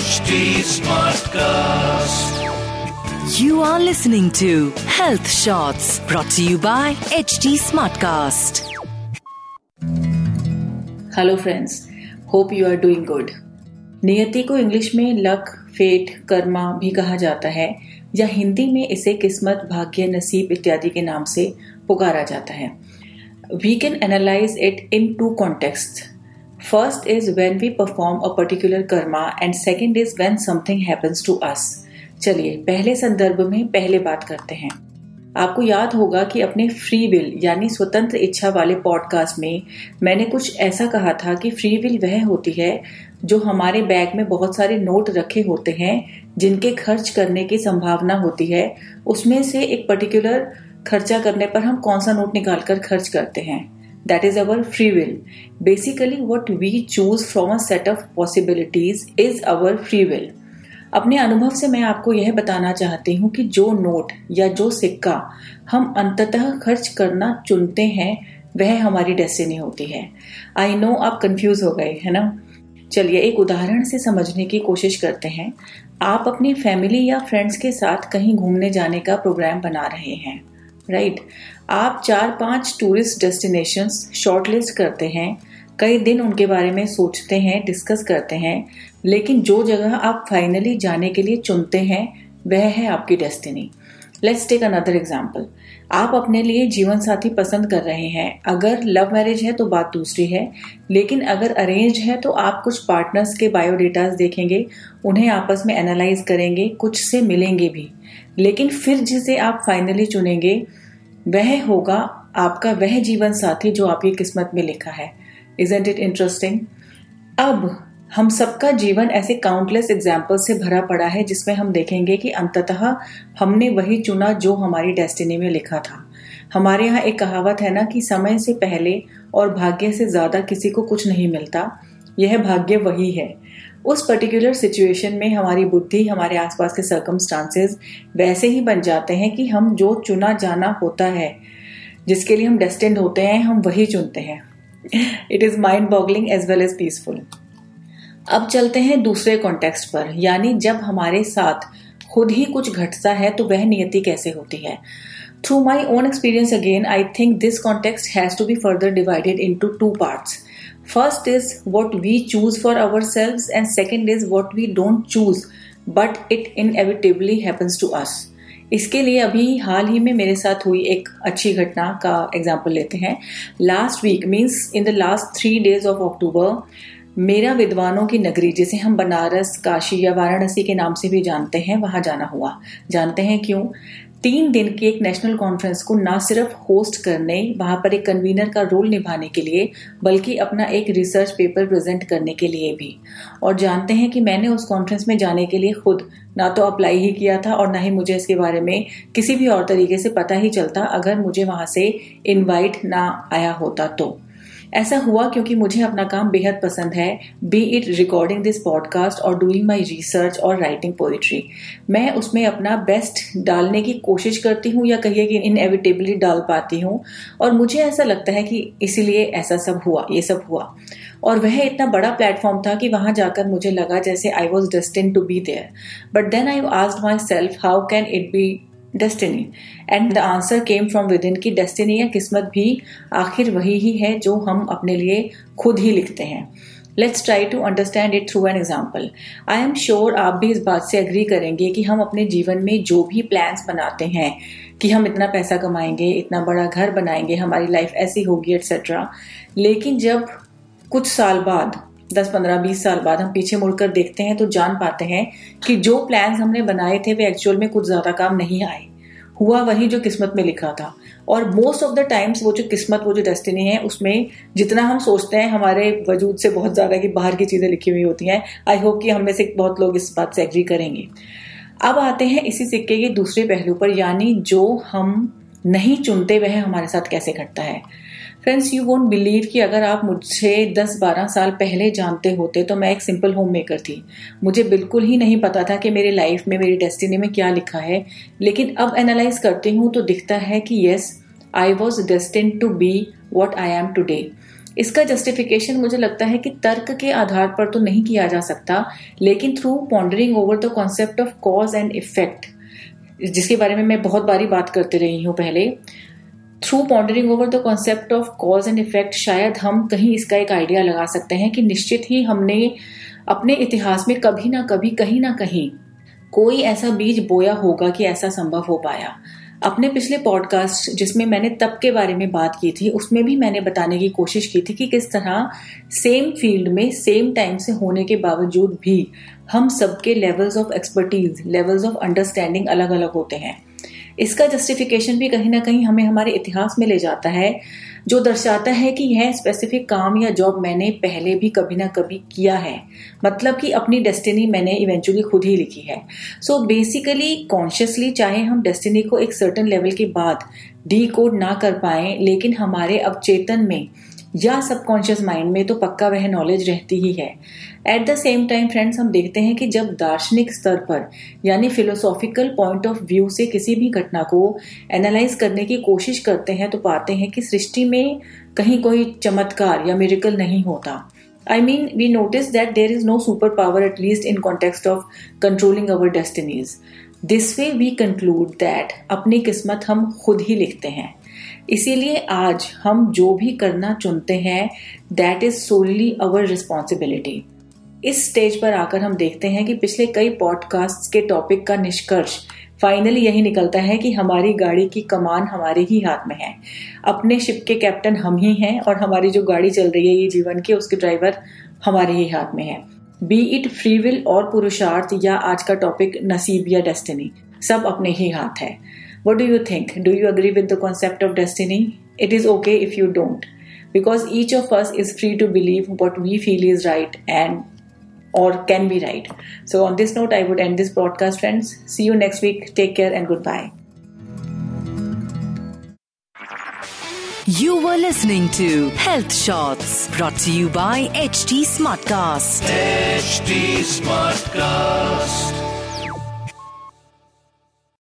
HD Smartcast. You are listening to Health Shots brought to you by HT Smartcast. Hello friends hope you are doing good नियति को English में luck fate Karma भी कहा जाता है या हिंदी में इसे किस्मत भाग्य नसीब इत्यादि के नाम से पुकारा जाता है we can analyse it in two context first is when we perform a particular karma and second is when something happens to us चलिए, पहले संदर्भ में पहले बात करते हैं। आपको याद होगा कि अपने फ्री विल यानी स्वतंत्र इच्छा वाले पॉडकास्ट में मैंने कुछ ऐसा कहा था कि फ्री विल वह होती है जो हमारे बैग में बहुत सारे नोट रखे होते हैं, जिनके खर्च करने की संभावना होती है। उसमें से एक पर्टिकुलर खर्चा करने पर हम कौन सा नोट निकालकर खर्च करते हैं? That is our free will basically what we choose from a set of possibilities is our free will अपने अनुभव से मैं आपको यह बताना चाहती हूँ कि जो नोट या जो सिक्का हम अंततः खर्च करना चुनते हैं, वह हमारी डेस्टिनी होती है। आई नो आप कंफ्यूज हो गए, है ना? चलिए, एक उदाहरण से समझने की कोशिश करते हैं। आप अपनी फैमिली या फ्रेंड्स के साथ कहीं घूमने जाने का प्रोग्राम बना रहे हैं। राइट? आप चार पाँच टूरिस्ट डेस्टिनेशंस शॉर्टलिस्ट करते हैं, कई दिन उनके बारे में सोचते हैं डिस्कस करते हैं, लेकिन जो जगह आप फाइनली जाने के लिए चुनते हैं, वह है आपकी destiny let's take another example आप अपने लिए जीवन साथी पसंद कर रहे हैं। अगर लव मैरिज है तो बात दूसरी है। लेकिन अगर अरेंज है तो आप कुछ पार्टनर्स के बायोडेटाज देखेंगे। उन्हें आपस में एनालाइज करेंगे। कुछ से मिलेंगे भी। लेकिन फिर जिसे आप फाइनली चुनेंगे, वह होगा आपका वह जीवन साथी जो आपकी किस्मत में लिखा है। इज़ इजेंट इट इंटरेस्टिंग अब हम सबका जीवन ऐसे काउंटलेस एग्ज़ाम्पल से भरा पड़ा है जिसमें हम देखेंगे कि अंततः हमने वही चुना जो हमारी डेस्टिनी में लिखा था। हमारे यहाँ एक कहावत है ना कि समय से पहले और भाग्य से ज़्यादा किसी को कुछ नहीं मिलता। यह भाग्य वही है। उस पर्टिकुलर सिचुएशन में हमारी बुद्धि, हमारे आसपास के सर्कमस्टांसेस वैसे ही बन जाते हैं कि हम जो चुना जाना होता है, जिसके लिए हम डेस्टेंड होते हैं, हम वही चुनते हैं। It is mind boggling as well as peaceful अब चलते हैं दूसरे कॉन्टेक्स्ट पर, यानी जब हमारे साथ खुद ही कुछ घटता है तो वह नियति कैसे होती है? Through my own experience again I think this context has to be further divided into two parts first is what we choose for ourselves and second is what we don't choose but it inevitably happens to us इसके लिए अभी हाल ही में मेरे साथ हुई एक अच्छी घटना का एग्ज़ाम्पल लेते हैं। Last week means in the last three days of October मेरा विद्वानों की नगरी, जिसे हम बनारस, काशी या वाराणसी के नाम से भी जानते हैं, वहाँ जाना हुआ। जानते हैं क्यों? तीन दिन की एक नेशनल कॉन्फ्रेंस को ना सिर्फ़ होस्ट करने, वहाँ पर एक कन्वीनर का रोल निभाने के लिए, बल्कि अपना एक रिसर्च पेपर प्रेजेंट करने के लिए भी। और जानते हैं कि मैंने उस कॉन्फ्रेंस में जाने के लिए खुद ना तो अप्लाई ही किया था और ना ही मुझे इसके बारे में किसी भी और तरीके से पता ही चलता, अगर मुझे वहाँ से इनवाइट ना आया होता तो। ऐसा हुआ क्योंकि मुझे अपना काम बेहद पसंद है be it recording this podcast और डूइंग माई रिसर्च और राइटिंग पोइट्री मैं उसमें अपना बेस्ट डालने की कोशिश करती हूँ या कहिए कि इनएविटेबली डाल पाती हूँ, और मुझे ऐसा लगता है कि इसीलिए ऐसा सब हुआ, ये सब हुआ। और वह इतना बड़ा प्लेटफॉर्म था कि वहाँ जाकर मुझे लगा जैसे I was destined to be there but then I asked myself how can it be destiny and the answer came from within की डेस्टिनी या किस्मत भी आखिर वही ही है जो हम अपने लिए खुद ही लिखते हैं। Let's try to understand it through an example I am sure आप भी इस बात से अग्री करेंगे कि हम अपने जीवन में जो भी प्लान्स बनाते हैं, कि हम इतना पैसा कमाएँगे, इतना बड़ा घर बनाएँगे, हमारी लाइफ ऐसी होगी एट्सेट्रा लेकिन जब कुछ साल बाद दस पंद्रह बीस साल बाद हम पीछे मुड़कर देखते हैं तो जान पाते हैं कि जो प्लान हमने बनाए थे वे एक्चुअल में कुछ ज़्यादा काम नहीं आए। हुआ वही जो किस्मत में लिखा था। और मोस्ट ऑफ़ द टाइम्स वो जो किस्मत, वो जो डेस्टिनी है, उसमें जितना हम सोचते हैं, हमारे वजूद से बहुत ज़्यादा की बाहर की चीज़ें लिखी हुई होती हैं। आई होप कि हम में से बहुत लोग इस बात से एग्री करेंगे। अब आते हैं इसी सिक्के के दूसरे पहलू पर, यानी जो हम नहीं चुनते वह हमारे साथ कैसे घटता है। फ्रेंड्स यू वोंट बिलीव कि अगर आप मुझे 10-12 साल पहले जानते होते तो मैं एक सिंपल होम मेकर थी। मुझे बिल्कुल ही नहीं पता था कि मेरी लाइफ में, मेरी डेस्टिनी में क्या लिखा है। लेकिन अब एनालाइज करती हूँ तो दिखता है कि yes I was destined to be what I am today इसका जस्टिफिकेशन मुझे लगता है कि तर्क के आधार पर तो नहीं किया जा सकता, लेकिन through pondering over the concept of cause and effect जिसके बारे में मैं बहुत बारी बात करते रही हूँ पहले through pondering over the concept of cause and effect शायद हम कहीं इसका एक आइडिया लगा सकते हैं कि निश्चित ही हमने अपने इतिहास में कभी ना कभी, कहीं ना कहीं कोई ऐसा बीज बोया होगा कि ऐसा संभव हो पाया। अपने पिछले पॉडकास्ट जिसमें मैंने तब के बारे में बात की थी, उसमें भी मैंने बताने की कोशिश की थी कि किस तरह सेम फ़ील्ड में सेम टाइम से होने के बावजूद भी हम सबके levels of expertise levels of understanding अलग अलग होते हैं। इसका जस्टिफिकेशन भी कहीं ना कहीं हमें हमारे इतिहास में ले जाता है, जो दर्शाता है कि यह स्पेसिफिक काम या जॉब मैंने पहले भी कभी ना कभी किया है। मतलब कि अपनी डेस्टिनी मैंने इवेंचुअली खुद ही लिखी है। सो बेसिकली कॉन्शियसली चाहे हम डेस्टिनी को एक सर्टन लेवल के बाद डी कोड ना कर पाए, लेकिन हमारे अवचेतन में या सबकॉन्शियस माइंड में तो पक्का वह नॉलेज रहती ही है। At the same time friends हम देखते हैं कि जब दार्शनिक स्तर पर, यानी फिलोसॉफिकल पॉइंट ऑफ़ व्यू से किसी भी घटना को एनालाइज करने की कोशिश करते हैं तो पाते हैं कि सृष्टि में कहीं कोई चमत्कार या मेरिकल नहीं होता। I mean we notice that there is no super power at least in context of controlling our destinies this way we conclude that अपनी किस्मत हम खुद ही लिखते हैं। इसीलिए आज हम जो भी करना चुनते हैं that is solely our responsibility इस स्टेज पर आकर हम देखते हैं कि पिछले कई पॉडकास्ट के टॉपिक का निष्कर्ष फाइनली यही निकलता है कि हमारी गाड़ी की कमान हमारे ही हाथ में है। अपने शिप के कैप्टन हम ही हैं और हमारी जो गाड़ी चल रही है, ये जीवन की, उसके ड्राइवर हमारे ही हाथ में है। बी इट फ्री विल और पुरुषार्थ या आज का टॉपिक नसीब या डेस्टिनी सब अपने ही हाथ है। What do you think? Do you agree with the concept of destiny? It is okay if you don't, because each of us is free to believe what we feel is right and or can be right. So, on this note, I would end this broadcast, friends. See you next week. Take care and goodbye. You were listening to Health Shots brought to you by HT Smartcast. HT Smartcast.